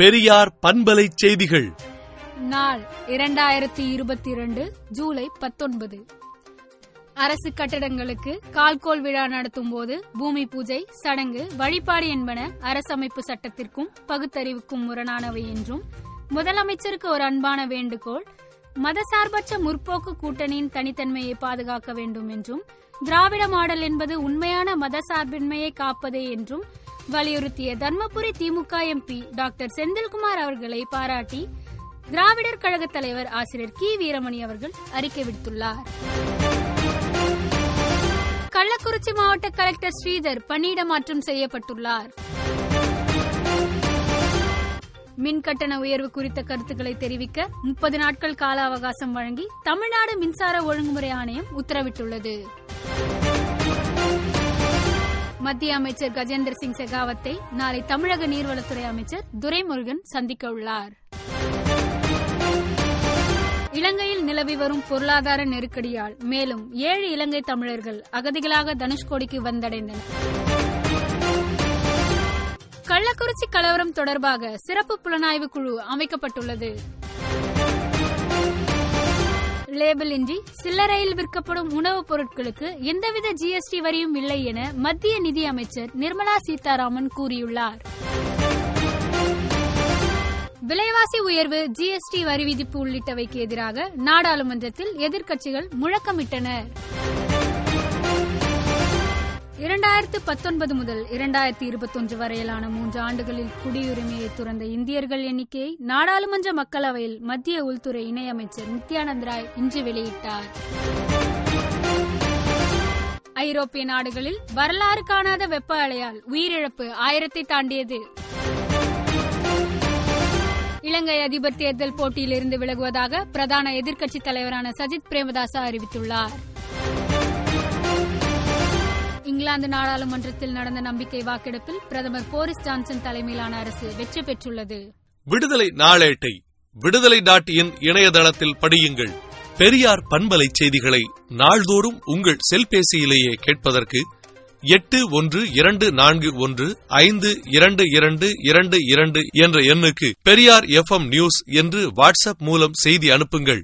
பெரியார் பண்பலை செய்திகள். நாள் இரண்டாயிரத்தி இருபத்தி இரண்டு ஜூலை பத்தொன்பது. அரசு கட்டடங்களுக்கு கால்கோள் விழா நடத்தும் போது பூமி பூஜை சடங்கு வழிபாடு என்பன அரசமைப்பு சட்டத்திற்கும் பகுத்தறிவுக்கும் முரணானவை என்றும் முதலமைச்சருக்கு ஒரு அன்பான வேண்டுகோள் மதசார்பற்ற முற்போக்கு கூட்டணியின் தனித்தன்மையை பாதுகாக்க வேண்டும் என்றும் திராவிட மாடல் என்பது உண்மையான மதசார்பின்மையை காப்பதே என்றும் வலியுறுத்திய தர்மபுரி திமுக எம்பி டாக்டர் செந்தில்குமார் அவர்களை பாராட்டி திராவிடர் கழக தலைவர் ஆசிரியர் கி. வீரமணி அவர்கள் அறிக்கை விடுத்துள்ளார். கள்ளக்குறிச்சி மாவட்ட கலெக்டர் ஸ்ரீதர் பணியிட மாற்றம் செய்யப்பட்டுள்ளார். மின் கட்டண உயர்வு குறித்த கருத்துக்களை தெரிவிக்க முப்பது நாட்கள் கால அவகாசம் வழங்கி தமிழ்நாடு மின்சார ஒழுங்குமுறை ஆணையம் உத்தரவிட்டுள்ளது. மத்திய அமைச்சர் கஜேந்திர சிங் செகாவத்தை நாளை தமிழக நீர்வளத்துறை அமைச்சர் துரைமுருகன் சந்திக்க உள்ளார். இலங்கையில் நிலவி வரும் பொருளாதார நெருக்கடியால் மேலும் ஏழு இலங்கை தமிழர்கள் அகதிகளாக தனுஷ்கோடிக்கு வந்தடைந்தனர். கள்ளக்குறிச்சி கலவரம் தொடர்பாக சிறப்பு புலனாய்வு குழு அமைக்கப்பட்டுள்ளது. லேபிள் இன்றி சில்லறையில் விற்கப்படும் உணவுப் பொருட்களுக்கு எந்தவித ஜிஎஸ்டி வரியும் இல்லை என மத்திய நிதி அமைச்சர் நிர்மலா சீதாராமன் கூறியுள்ளார். விலைவாசி உயர்வு ஜிஎஸ்டி வரி விதிப்பு உள்ளிட்டவைக்கு எதிராக நாடாளுமன்றத்தில் எதிர்க்கட்சிகள் முழக்கமிட்டனர். இரண்டாயிரத்து பத்தொன்பது முதல் இரண்டாயிரத்தி இருபத்தொன்று வரையிலான மூன்று ஆண்டுகளில் குடியுரிமையை துறந்த இந்தியர்கள் எண்ணிக்கையை நாடாளுமன்ற மக்களவையில் மத்திய உள்துறை இணையமைச்சர் நித்யானந்த் ராய் இன்று வெளியிட்டார். ஐரோப்பிய நாடுகளில் வரலாறு காணாத வெப்ப அலையால் உயிரிழப்பு ஆயிரத்தை தாண்டியது. இலங்கை அதிபர் தேர்தல் போட்டியிலிருந்து விலகுவதாக பிரதான எதிர்க்கட்சித் தலைவரான சஜித் பிரேமதாசா அறிவித்துள்ளார். இங்கிலாந்து நாடாளுமன்றத்தில் நடந்த நம்பிக்கை வாக்கெடுப்பில் பிரதமர் போரிஸ் ஜான்சன் தலைமையிலான அரசு வெற்றி பெற்றுள்ளது. விடுதலை நாளேட்டை விடுதலை டாட் இன் இணையதளத்தில் படியுங்கள். பெரியார் பண்பலை செய்திகளை நாள்தோறும் உங்கள் செல்பேசியிலேயே கேட்பதற்கு எட்டு ஒன்று இரண்டு நான்கு ஒன்று ஐந்து இரண்டு இரண்டு இரண்டு இரண்டு என்ற எண்ணுக்கு பெரியார் எஃப் நியூஸ் என்று வாட்ஸ்அப் மூலம் செய்தி அனுப்புங்கள்.